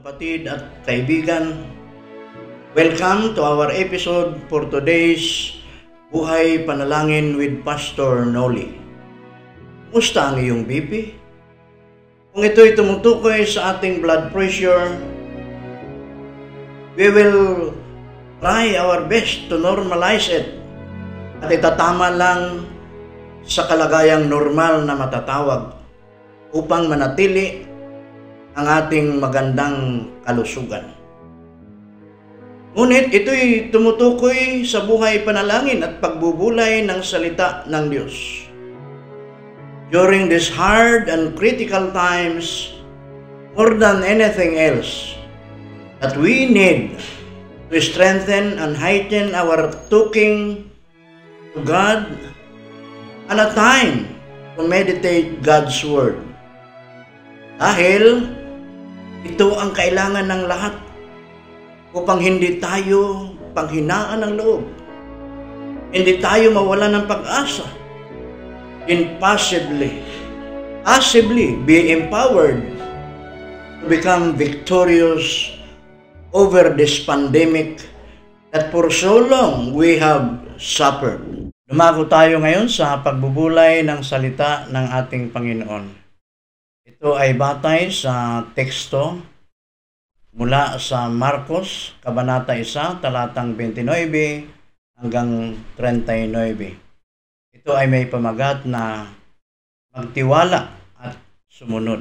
kapatid at kaibigan. Welcome to our episode for today's Buhay Panalangin with Pastor Noli. Kumusta ang iyong BP? Kung ito'y tumutukoy sa ating blood pressure, we will try our best to normalize it at itatama lang sa kalagayang normal na matatawag upang manatili ang ating magandang kalusugan. Ngunit ito'y tumutukoy sa buhay panalangin at pagbubulay ng salita ng Diyos. During these hard and critical times, more than anything else, that we need to strengthen and heighten our talking to God and a time to meditate God's Word. Dahil ito ang kailangan ng lahat upang hindi tayo panghinaan ng loob. Hindi tayo mawala ng pag-asa. Impossibly, possibly be empowered to become victorious over this pandemic that for so long we have suffered. Dumako tayo ngayon sa pagbubulay ng salita ng ating Panginoon. Ito ay batay sa teksto mula sa Marcos, Kabanata 1, talatang 29 hanggang 39. Ito ay may pamagat na magtiwala at sumunod.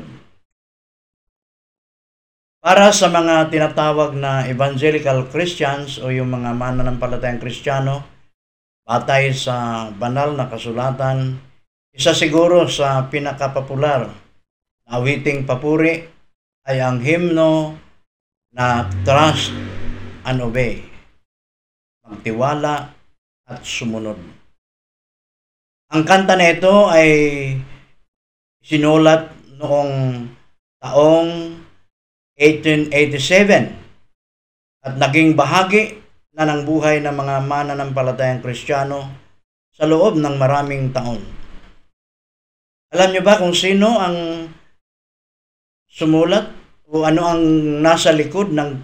Para sa mga tinatawag na evangelical Christians o yung mga mananampalatayang Kristiyano, batay sa banal na kasulatan, isa siguro sa pinakapopular na awiting papuri ay ang himno na trust and obey. Magtiwala at sumunod. Ang kanta na ito ay sinulat noong taong 1887 at naging bahagi na ng buhay ng mga mananampalatayang Kristiyano sa loob ng maraming taon. Alam niyo ba kung sino ang sumulat o ano ang nasa likod ng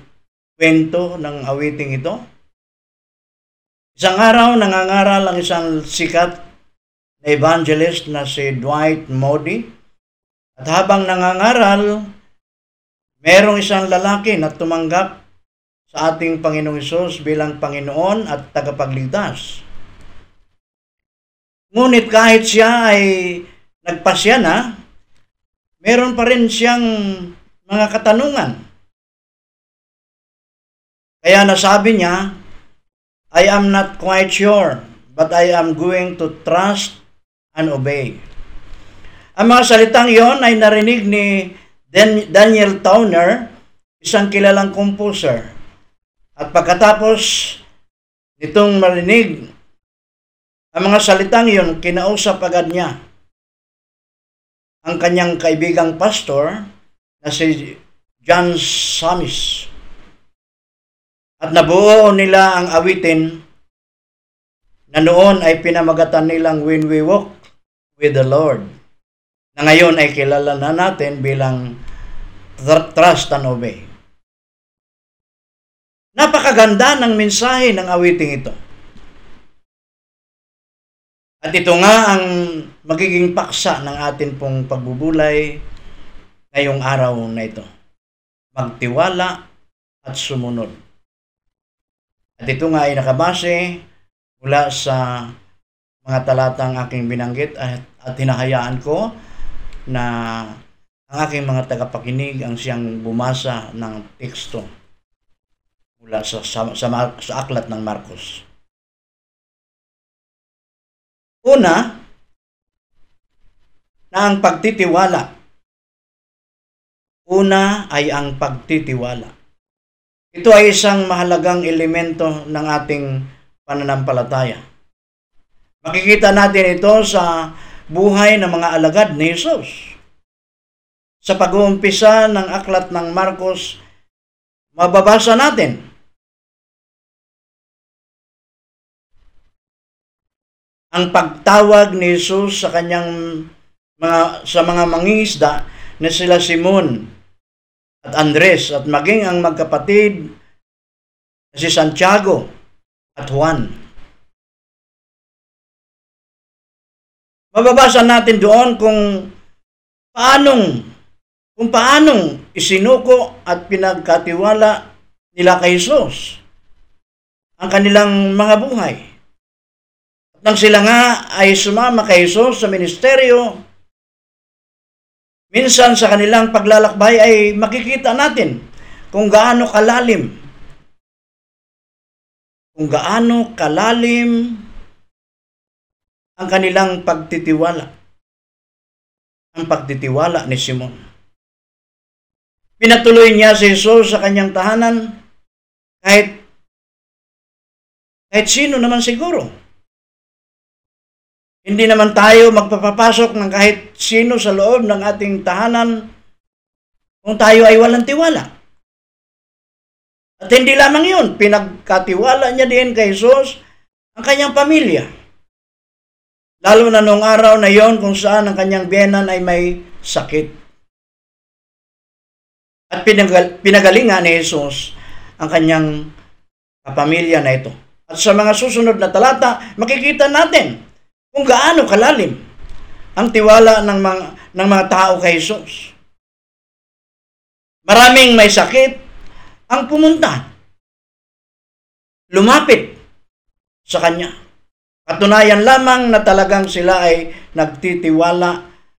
kwento ng awiting ito? Isang araw, nangangaral ang isang sikat na evangelist na si Dwight Moody. At habang nangangaral, merong isang lalaki na tumanggap sa ating Panginoong Isos bilang Panginoon at tagapagligtas. Ngunit kahit siya ay nagpasya na, meron pa rin siyang mga katanungan. Kaya nasabi niya, I am not quite sure, but I am going to trust and obey. Ang mga salitang iyon ay narinig ni Daniel Towner, isang kilalang composer. At pagkatapos nitong marinig ang mga salitang iyon, kinausap agad niya ang kanyang kaibigang pastor na si John Samis. At nabuo nila ang awitin na noon ay pinamagatan nilang When We Walk with the Lord. Na ngayon ay kilala na natin bilang Trust and Obey. Napakaganda ng mensahe ng awiting ito. At ito nga ang magiging paksa ng atin pong pagbubulay ngayong araw na ito. Magtiwala at sumunod. At ito nga ay nakabase mula sa mga talatang aking binanggit at, at hinahayaan ko na ang aking mga tagapakinig ang siyang bumasa ng teksto mula sa, sa, sa, sa aklat ng Marcos. Una, na ang pagtitiwala Una ay ang pagtitiwala. Ito ay isang mahalagang elemento ng ating pananampalataya. Makikita natin ito sa buhay ng mga alagad ni Jesus. Sa pag-uumpisa ng aklat ng Marcos, mababasa natin ang pagtawag ni Jesus sa kanyang mga sa mga mangingisda na sila Simon at Andres at maging ang magkapatid si Santiago at Juan. Mababasa natin doon kung paanong kung paanong isinuko at pinagkatiwala nila kay Jesus ang kanilang mga buhay. Nang sila nga ay sumama kay Jesus sa ministeryo, minsan sa kanilang paglalakbay ay makikita natin kung gaano kalalim kung gaano kalalim ang kanilang pagtitiwala. Ang pagtitiwala ni Simon. Pinatuloy niya si Jesus sa kanyang tahanan kahit kahit sino naman siguro. Hindi naman tayo magpapapasok ng kahit sino sa loob ng ating tahanan kung tayo ay walang tiwala. At hindi lamang yun, pinagkatiwala niya din kay Jesus ang kanyang pamilya. Lalo na noong araw na yon kung saan ang kanyang biyenan ay may sakit. At pinagal, pinagalingan ni Jesus ang kanyang kapamilya na ito. At sa mga susunod na talata, makikita natin kung gaano kalalim ang tiwala ng mga, ng mga tao kay Jesus. Maraming may sakit ang pumunta. Lumapit sa kanya. Katunayan lamang na talagang sila ay nagtitiwala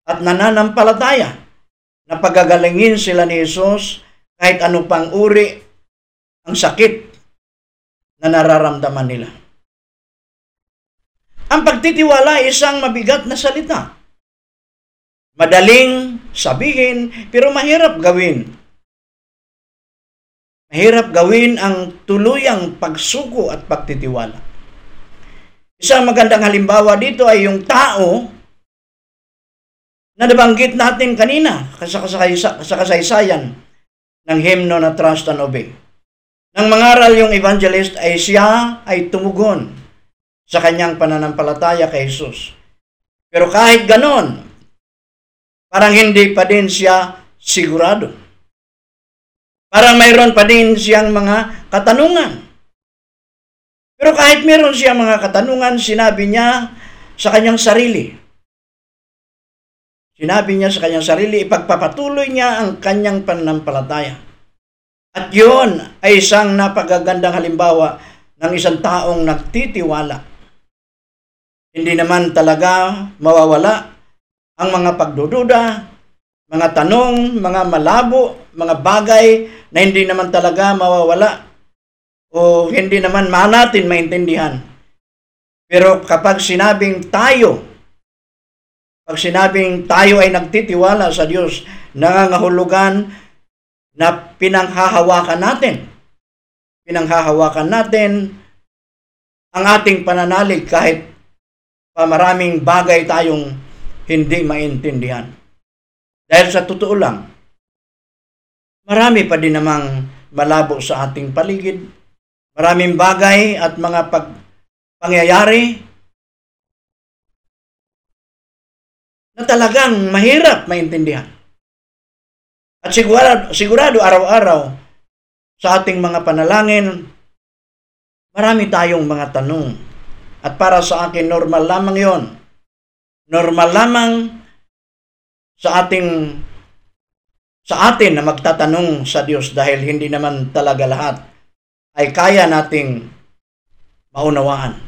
at nananampalataya na pagagalingin sila ni Jesus kahit ano pang uri ang sakit na nararamdaman nila. Ang pagtitiwala ay isang mabigat na salita. Madaling sabihin pero mahirap gawin. Mahirap gawin ang tuluyang pagsuko at pagtitiwala. Isang magandang halimbawa dito ay yung tao na nabanggit natin kanina sa, sa kasaysayan ng hymno na Trust and Obey. Nang mangaral yung evangelist ay siya ay tumugon sa kanyang pananampalataya kay Jesus. Pero kahit ganon, parang hindi pa din siya sigurado. Parang mayroon pa din siyang mga katanungan. Pero kahit meron siyang mga katanungan, sinabi niya sa kanyang sarili. Sinabi niya sa kanyang sarili, ipagpapatuloy niya ang kanyang pananampalataya. At yun ay isang napagagandang halimbawa ng isang taong nagtitiwala. Hindi naman talaga mawawala ang mga pagdududa, mga tanong, mga malabo, mga bagay na hindi naman talaga mawawala o hindi naman ma natin maintindihan. Pero kapag sinabing tayo, pag sinabing tayo ay nagtitiwala sa Diyos, nangangahulugan na pinanghahawakan natin. Pinanghahawakan natin ang ating pananalig kahit maraming bagay tayong hindi maintindihan. Dahil sa totoo lang, marami pa din namang malabo sa ating paligid. Maraming bagay at mga pag pangyayari na talagang mahirap maintindihan. At sigurado, sigurado araw-araw sa ating mga panalangin, marami tayong mga tanong. At para sa akin, normal lamang yon. Normal lamang sa ating sa atin na magtatanong sa Diyos dahil hindi naman talaga lahat ay kaya nating maunawaan.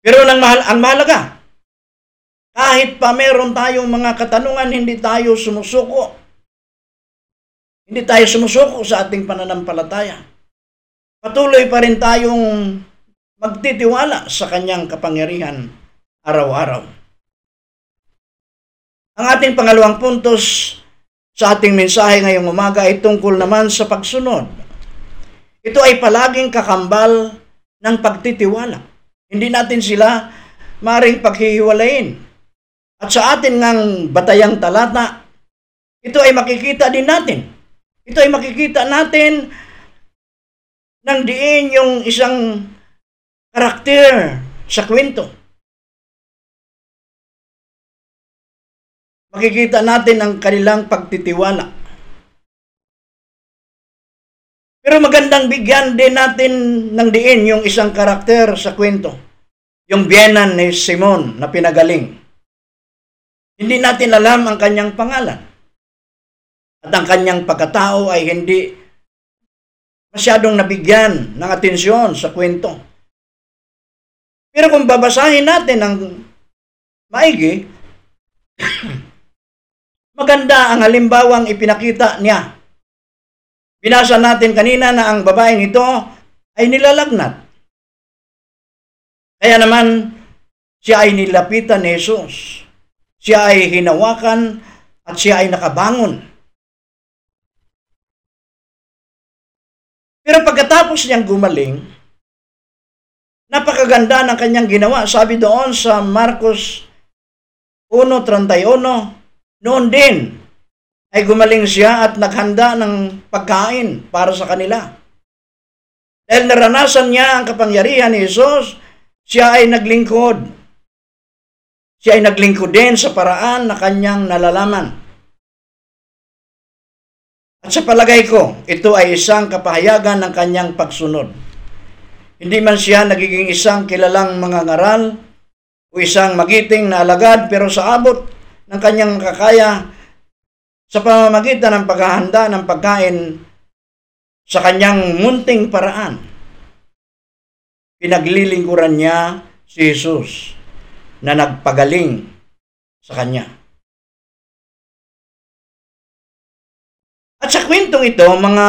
Pero ang, mahal, ang mahalaga, kahit pa meron tayong mga katanungan, hindi tayo sumusuko hindi tayo sumusuko sa ating pananampalataya. Patuloy pa rin tayong magtitiwala sa kanyang kapangyarihan araw-araw. Ang ating pangalawang puntos sa ating mensahe ngayong umaga ay tungkol naman sa pagsunod. Ito ay palaging kakambal ng pagtitiwala. Hindi natin sila maring paghihiwalayin. At sa atin ngang batayang talata, ito ay makikita din natin ito ay makikita natin ng diin yung isang karakter sa kwento. Makikita natin ang kanilang pagtitiwala. Pero magandang bigyan din natin ng diin yung isang karakter sa kwento. Yung biyenan ni Simon na pinagaling. Hindi natin alam ang kanyang pangalan. At ang kanyang pagkatao ay hindi masyadong nabigyan ng atensyon sa kwento. Pero kung babasahin natin ang maigi, maganda ang halimbawang ipinakita niya. Binasa natin kanina na ang babaeng ito ay nilalagnat. Kaya naman, siya ay nilapitan ni Jesus. Siya ay hinawakan at siya ay nakabangon. Pero pagkatapos niyang gumaling, napakaganda ng kanyang ginawa. Sabi doon sa Marcos 1.31, noon din ay gumaling siya at naghanda ng pagkain para sa kanila. Dahil naranasan niya ang kapangyarihan ni Jesus, siya ay naglingkod. Siya ay naglingkod din sa paraan na kanyang nalalaman. At sa palagay ko, ito ay isang kapahayagan ng kanyang pagsunod. Hindi man siya nagiging isang kilalang mga ngaral o isang magiting na alagad pero sa abot ng kanyang kakaya sa pamamagitan ng paghahanda ng pagkain sa kanyang munting paraan. Pinaglilingkuran niya si Jesus na nagpagaling sa kanya. At sa kwentong ito, mga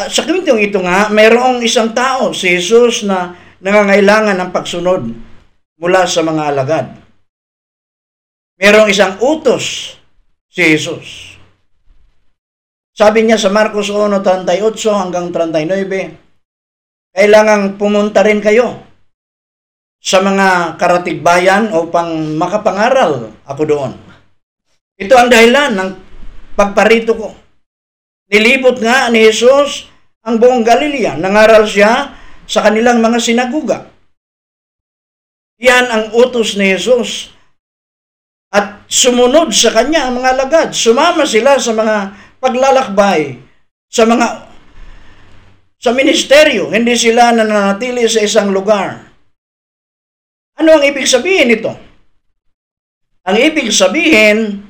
uh, sa kwentong ito nga, mayroong isang tao, si Jesus, na nangangailangan ng pagsunod mula sa mga alagad. Mayroong isang utos si Jesus. Sabi niya sa Marcos 1:38 hanggang 39, kailangang pumunta rin kayo sa mga karatigbayan upang makapangaral ako doon. Ito ang dahilan ng pagparito ko. Nilibot nga ni Jesus ang buong Galilea. Nangaral siya sa kanilang mga sinaguga. Yan ang utos ni Jesus. At sumunod sa kanya ang mga lagad. Sumama sila sa mga paglalakbay, sa mga sa ministeryo. Hindi sila nananatili sa isang lugar. Ano ang ibig sabihin nito? Ang ibig sabihin,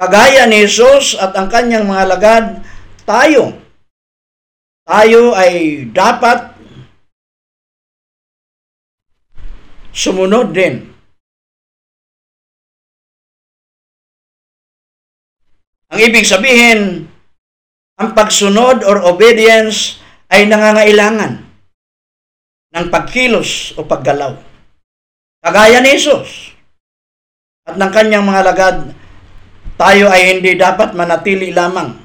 Kagaya ni Jesus at ang kanyang mga lagad, tayo, tayo ay dapat sumunod din. Ang ibig sabihin, ang pagsunod or obedience ay nangangailangan ng pagkilos o paggalaw. Kagaya ni Jesus at ng kanyang mga lagad, tayo ay hindi dapat manatili lamang.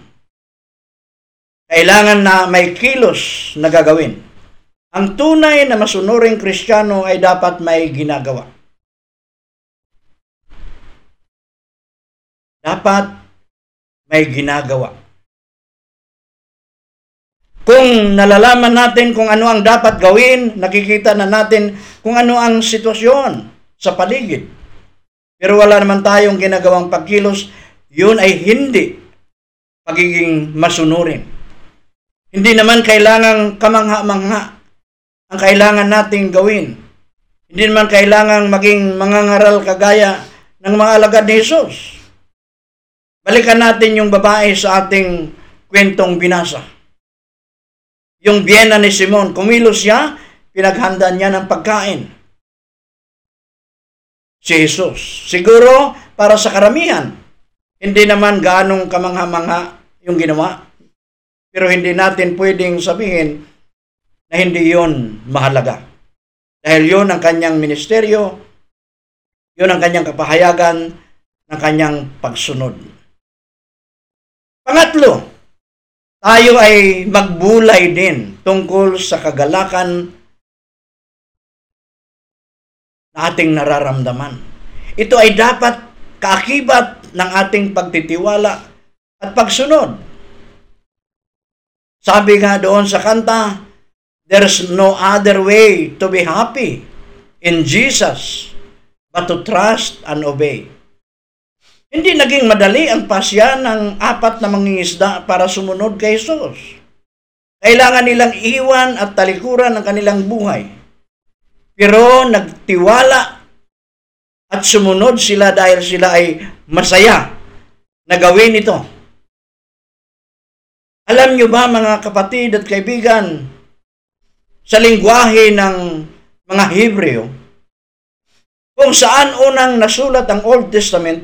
Kailangan na may kilos na gagawin. Ang tunay na masunuring kristyano ay dapat may ginagawa. Dapat may ginagawa. Kung nalalaman natin kung ano ang dapat gawin, nakikita na natin kung ano ang sitwasyon sa paligid. Pero wala naman tayong ginagawang pagkilos yun ay hindi pagiging masunurin. Hindi naman kailangang kamangha-mangha ang kailangan nating gawin. Hindi naman kailangang maging mangangaral kagaya ng mga alagad ni Jesus. Balikan natin yung babae sa ating kwentong binasa. Yung biyena ni Simon, kumilos siya, pinaghanda niya ng pagkain. Jesus. Siguro para sa karamihan, hindi naman ganong kamangha-mangha yung ginawa. Pero hindi natin pwedeng sabihin na hindi yon mahalaga. Dahil yon ang kanyang ministeryo, yon ang kanyang kapahayagan ng kanyang pagsunod. Pangatlo, tayo ay magbulay din tungkol sa kagalakan ating nararamdaman. Ito ay dapat kaakibat ng ating pagtitiwala at pagsunod. Sabi nga doon sa kanta, There's no other way to be happy in Jesus but to trust and obey. Hindi naging madali ang pasya ng apat na mangingisda para sumunod kay Jesus. Kailangan nilang iwan at talikuran ang kanilang buhay. Pero nagtiwala at sumunod sila dahil sila ay masaya na gawin ito. Alam nyo ba mga kapatid at kaibigan, sa lingwahe ng mga Hebreo, kung saan unang nasulat ang Old Testament,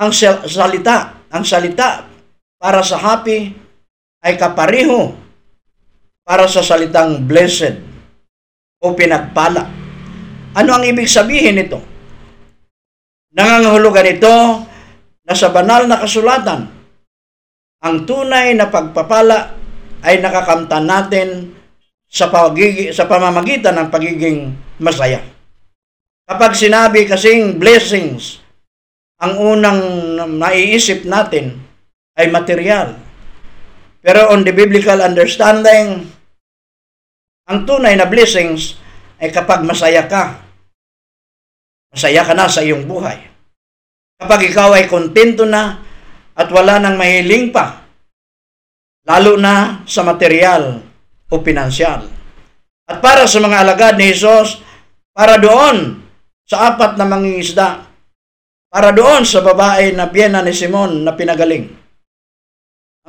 ang sal- salita, ang salita para sa happy ay kapareho para sa salitang blessed o pinagpala. Ano ang ibig sabihin nito? Nangangahulugan ito na sa banal na kasulatan, ang tunay na pagpapala ay nakakamtan natin sa, pagigi, sa pamamagitan ng pagiging masaya. Kapag sinabi kasing blessings, ang unang maiisip natin ay material. Pero on the biblical understanding, ang tunay na blessings ay kapag masaya ka. Masaya ka na sa iyong buhay. Kapag ikaw ay kontento na at wala nang mahiling pa, lalo na sa material o pinansyal. At para sa mga alagad ni Jesus, para doon sa apat na mangingisda, para doon sa babae na biyena ni Simon na pinagaling.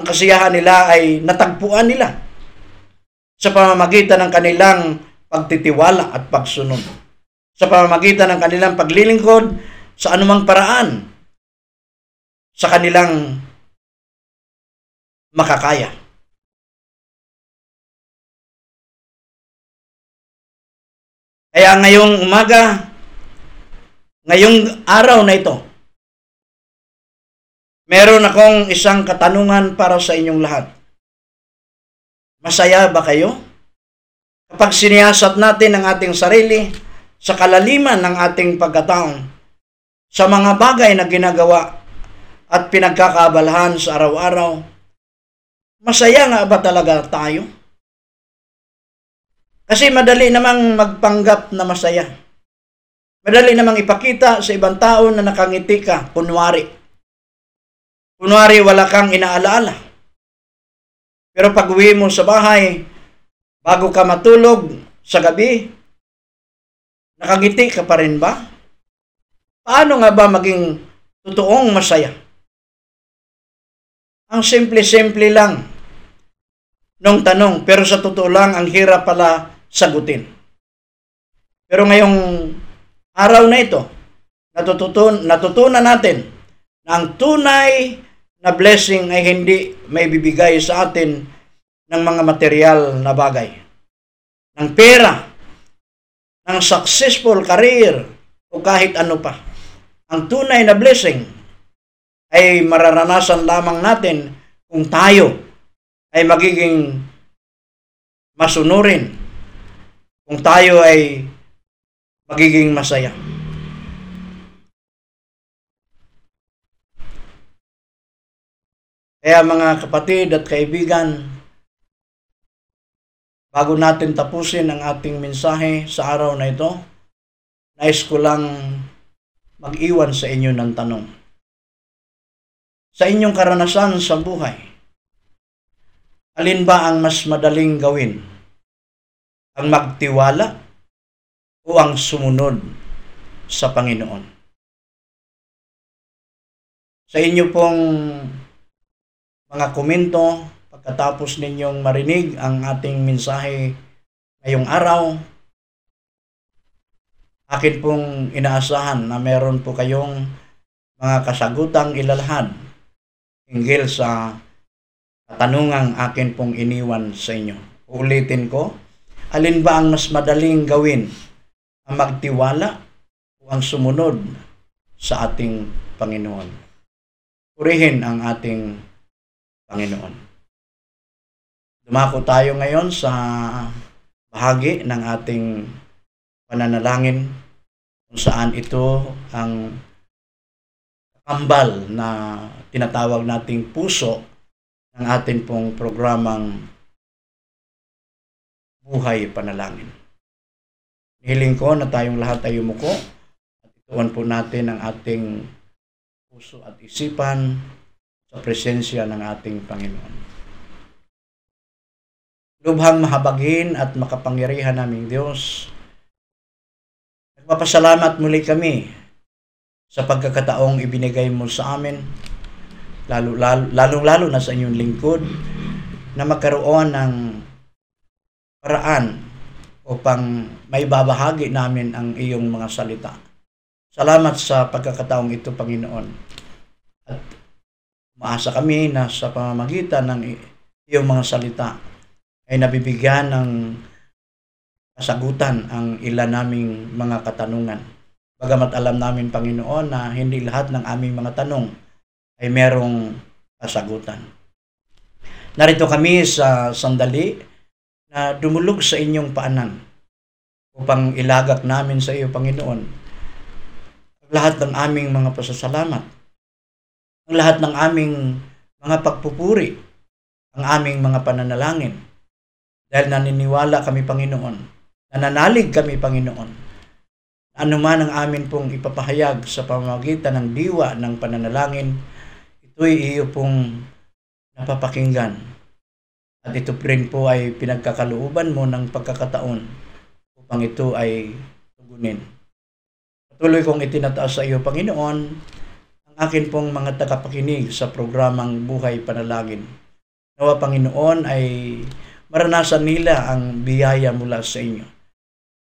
Ang kasiyahan nila ay natagpuan nila sa pamamagitan ng kanilang pagtitiwala at pagsunod. Sa pamamagitan ng kanilang paglilingkod sa anumang paraan sa kanilang makakaya. Kaya ngayong umaga, ngayong araw na ito, meron akong isang katanungan para sa inyong lahat. Masaya ba kayo? Kapag siniyasat natin ang ating sarili sa kalaliman ng ating pagkataon, sa mga bagay na ginagawa at pinagkakabalahan sa araw-araw, masaya nga ba talaga tayo? Kasi madali namang magpanggap na masaya. Madali namang ipakita sa ibang tao na nakangiti ka, kunwari. Kunwari wala kang inaalaala. Pero pag uwi mo sa bahay, bago ka matulog sa gabi, nakangiti ka pa rin ba? Paano nga ba maging totoong masaya? Ang simple-simple lang nung tanong, pero sa totoo lang, ang hirap pala sagutin. Pero ngayong araw na ito, natutun natutunan natin na ang tunay na blessing ay hindi may bibigay sa atin ng mga material na bagay. Ng pera, ng successful career, o kahit ano pa. Ang tunay na blessing ay mararanasan lamang natin kung tayo ay magiging masunurin kung tayo ay magiging masaya. Kaya mga kapatid at kaibigan, bago natin tapusin ang ating mensahe sa araw na ito, nais ko lang mag-iwan sa inyo ng tanong. Sa inyong karanasan sa buhay, alin ba ang mas madaling gawin? Ang magtiwala o ang sumunod sa Panginoon? Sa inyo pong mga komento, pagkatapos ninyong marinig ang ating mensahe ngayong araw, akin pong inaasahan na meron po kayong mga kasagutang ilalahad hinggil sa katanungang akin pong iniwan sa inyo. Ulitin ko, alin ba ang mas madaling gawin? Ang magtiwala o ang sumunod sa ating Panginoon? Purihin ang ating Panginoon. Dumako tayo ngayon sa bahagi ng ating pananalangin kung saan ito ang kambal na tinatawag nating puso ng ating pong programang Buhay Panalangin. Hiling ko na tayong lahat ay umuko at ituan po natin ang ating puso at isipan sa presensya ng ating Panginoon. lubhang mahabagin at makapangyarihan naming Diyos. Nagpapasalamat muli kami sa pagkakataong ibinigay mo sa amin, lalo, lalo, lalong lalo na sa inyong lingkod, na magkaroon ng paraan upang may babahagi namin ang iyong mga salita. Salamat sa pagkakataong ito, Panginoon. At umaasa kami na sa pamamagitan ng iyong mga salita ay nabibigyan ng kasagutan ang ilan naming mga katanungan. Bagamat alam namin, Panginoon, na hindi lahat ng aming mga tanong ay merong kasagutan. Narito kami sa sandali na dumulog sa inyong paanan upang ilagak namin sa iyo, Panginoon, ang lahat ng aming mga pasasalamat, ang lahat ng aming mga pagpupuri, ang aming mga pananalangin. Dahil naniniwala kami, Panginoon, nananalig kami, Panginoon, ano man ang amin pong ipapahayag sa pamamagitan ng diwa ng pananalangin, ito'y iyo pong napapakinggan. At ito rin po ay pinagkakalooban mo ng pagkakataon upang ito ay tugunin. Patuloy kong itinataas sa iyo, Panginoon, ang akin pong mga tagapakinig sa programang Buhay Panalangin. Nawa, Panginoon, ay maranasan nila ang biyaya mula sa inyo.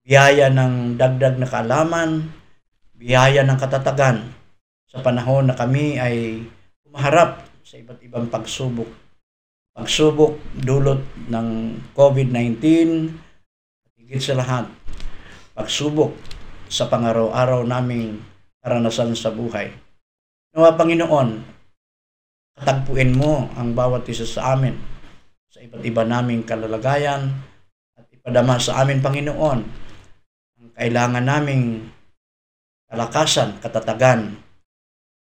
Biyaya ng dagdag na kaalaman, biyaya ng katatagan sa panahon na kami ay humaharap sa iba't ibang pagsubok. Pagsubok dulot ng COVID-19, higit sa lahat, pagsubok sa pangaraw-araw naming karanasan sa buhay. Nawa Panginoon, katagpuin mo ang bawat isa sa amin sa iba't iba naming kalalagayan at ipadama sa amin, Panginoon, ang kailangan naming kalakasan, katatagan,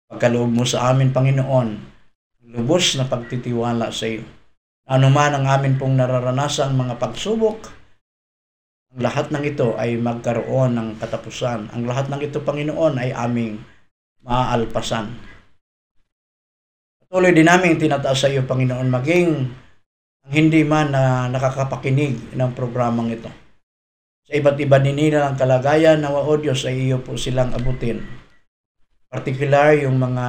pagkaloob mo sa amin, Panginoon, lubos na pagtitiwala sa iyo. Ano man ang amin pong nararanasang mga pagsubok, ang lahat ng ito ay magkaroon ng katapusan. Ang lahat ng ito, Panginoon, ay aming maaalpasan. Patuloy din namin tinataas sa iyo, Panginoon, maging ang hindi man na nakakapakinig ng programang ito. Sa iba't iba din nila ang kalagayan na o Diyos ay iyo po silang abutin. Particular yung mga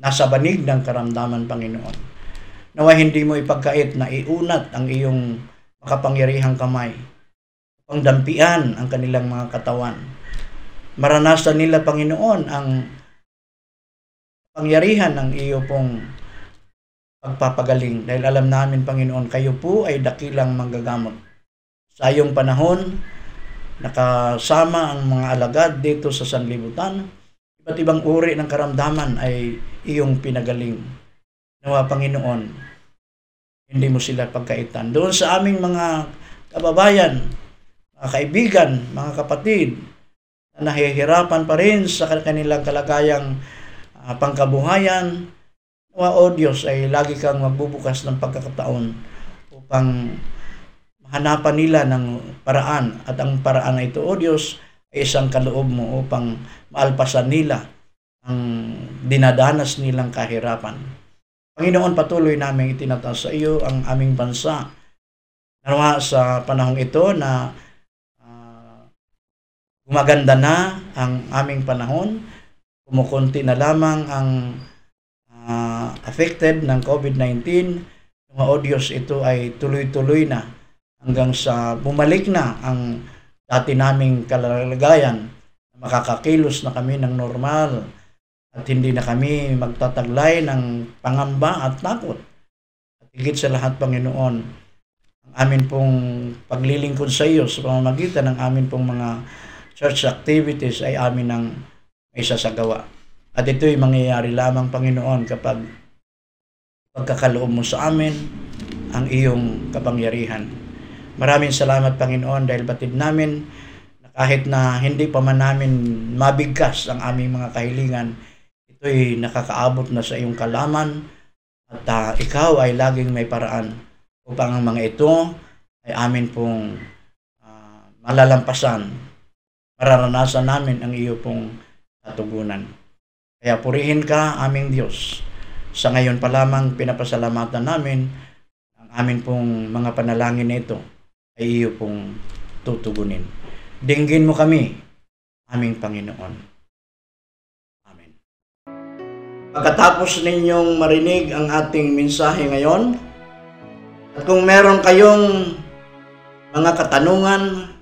nasa banig ng karamdaman, Panginoon. Nawa hindi mo ipagkait na iunat ang iyong makapangyarihang kamay upang dampian ang kanilang mga katawan. Maranasan nila, Panginoon, ang pangyarihan ng iyo pong pagpapagaling. Dahil alam namin, Panginoon, kayo po ay dakilang manggagamot. Sa iyong panahon, nakasama ang mga alagad dito sa sanlibutan. Iba't ibang uri ng karamdaman ay iyong pinagaling. Nawa, Panginoon, hindi mo sila pagkaitan. Doon sa aming mga kababayan, mga kaibigan, mga kapatid, nahihirapan pa rin sa kanilang kalagayang uh, pangkabuhayan, nawa o Diyos ay lagi kang magbubukas ng pagkakataon upang mahanapan nila ng paraan at ang paraan na ito o Diyos ay isang kaloob mo upang maalpasan nila ang dinadanas nilang kahirapan. Panginoon, patuloy namin itinataas sa iyo ang aming bansa. Nawa sa panahong ito na gumaganda na ang aming panahon, kumukunti na lamang ang uh, affected ng COVID-19, mga audios ito ay tuloy-tuloy na hanggang sa bumalik na ang dati naming kalalagayan. Makakakilos na kami ng normal at hindi na kami magtataglay ng pangamba at takot. At higit sa lahat, Panginoon, ang amin pong paglilingkod sa iyo sa pamamagitan ng amin pong mga church activities ay amin ang may sasagawa. At ito'y mangyayari lamang, Panginoon, kapag pagkakaloob mo sa amin ang iyong kapangyarihan. Maraming salamat, Panginoon, dahil batid namin na kahit na hindi pa man namin mabigkas ang aming mga kahilingan, ito'y nakakaabot na sa iyong kalaman at uh, ikaw ay laging may paraan upang ang mga ito ay amin pong uh, malalampasan. Mararanasan namin ang iyo pong katugunan. Kaya purihin ka aming Diyos. Sa ngayon pa lamang pinapasalamatan namin ang amin pong mga panalangin na ito ay iyo pong tutugunin. Dinggin mo kami, aming Panginoon. Amen. Pagkatapos ninyong marinig ang ating mensahe ngayon, at kung meron kayong mga katanungan,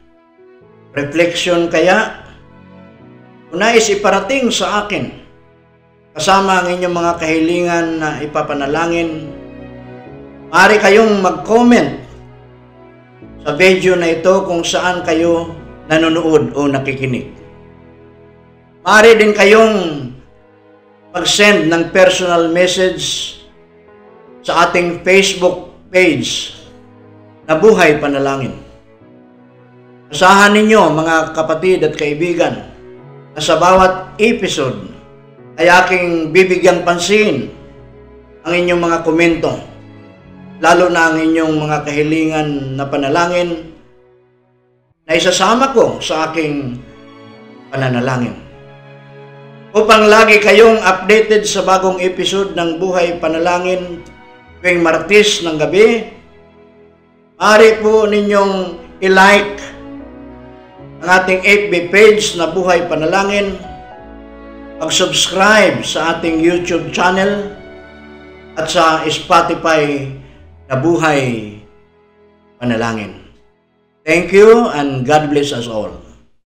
reflection kaya, kung nais iparating sa akin, kasama ang inyong mga kahilingan na ipapanalangin, maaari kayong mag-comment sa video na ito kung saan kayo nanonood o nakikinig. Maaari din kayong mag-send ng personal message sa ating Facebook page na Buhay Panalangin. Asahan ninyo mga kapatid at kaibigan na sa bawat episode ay aking bibigyang pansin ang inyong mga komento, lalo na ang inyong mga kahilingan na panalangin na isasama ko sa aking pananalangin. Upang lagi kayong updated sa bagong episode ng Buhay Panalangin tuwing Martes ng gabi, maaari po ninyong i-like ang ating FB page na Buhay Panalangin, mag-subscribe sa ating YouTube channel at sa Spotify na Buhay Panalangin. Thank you and God bless us all.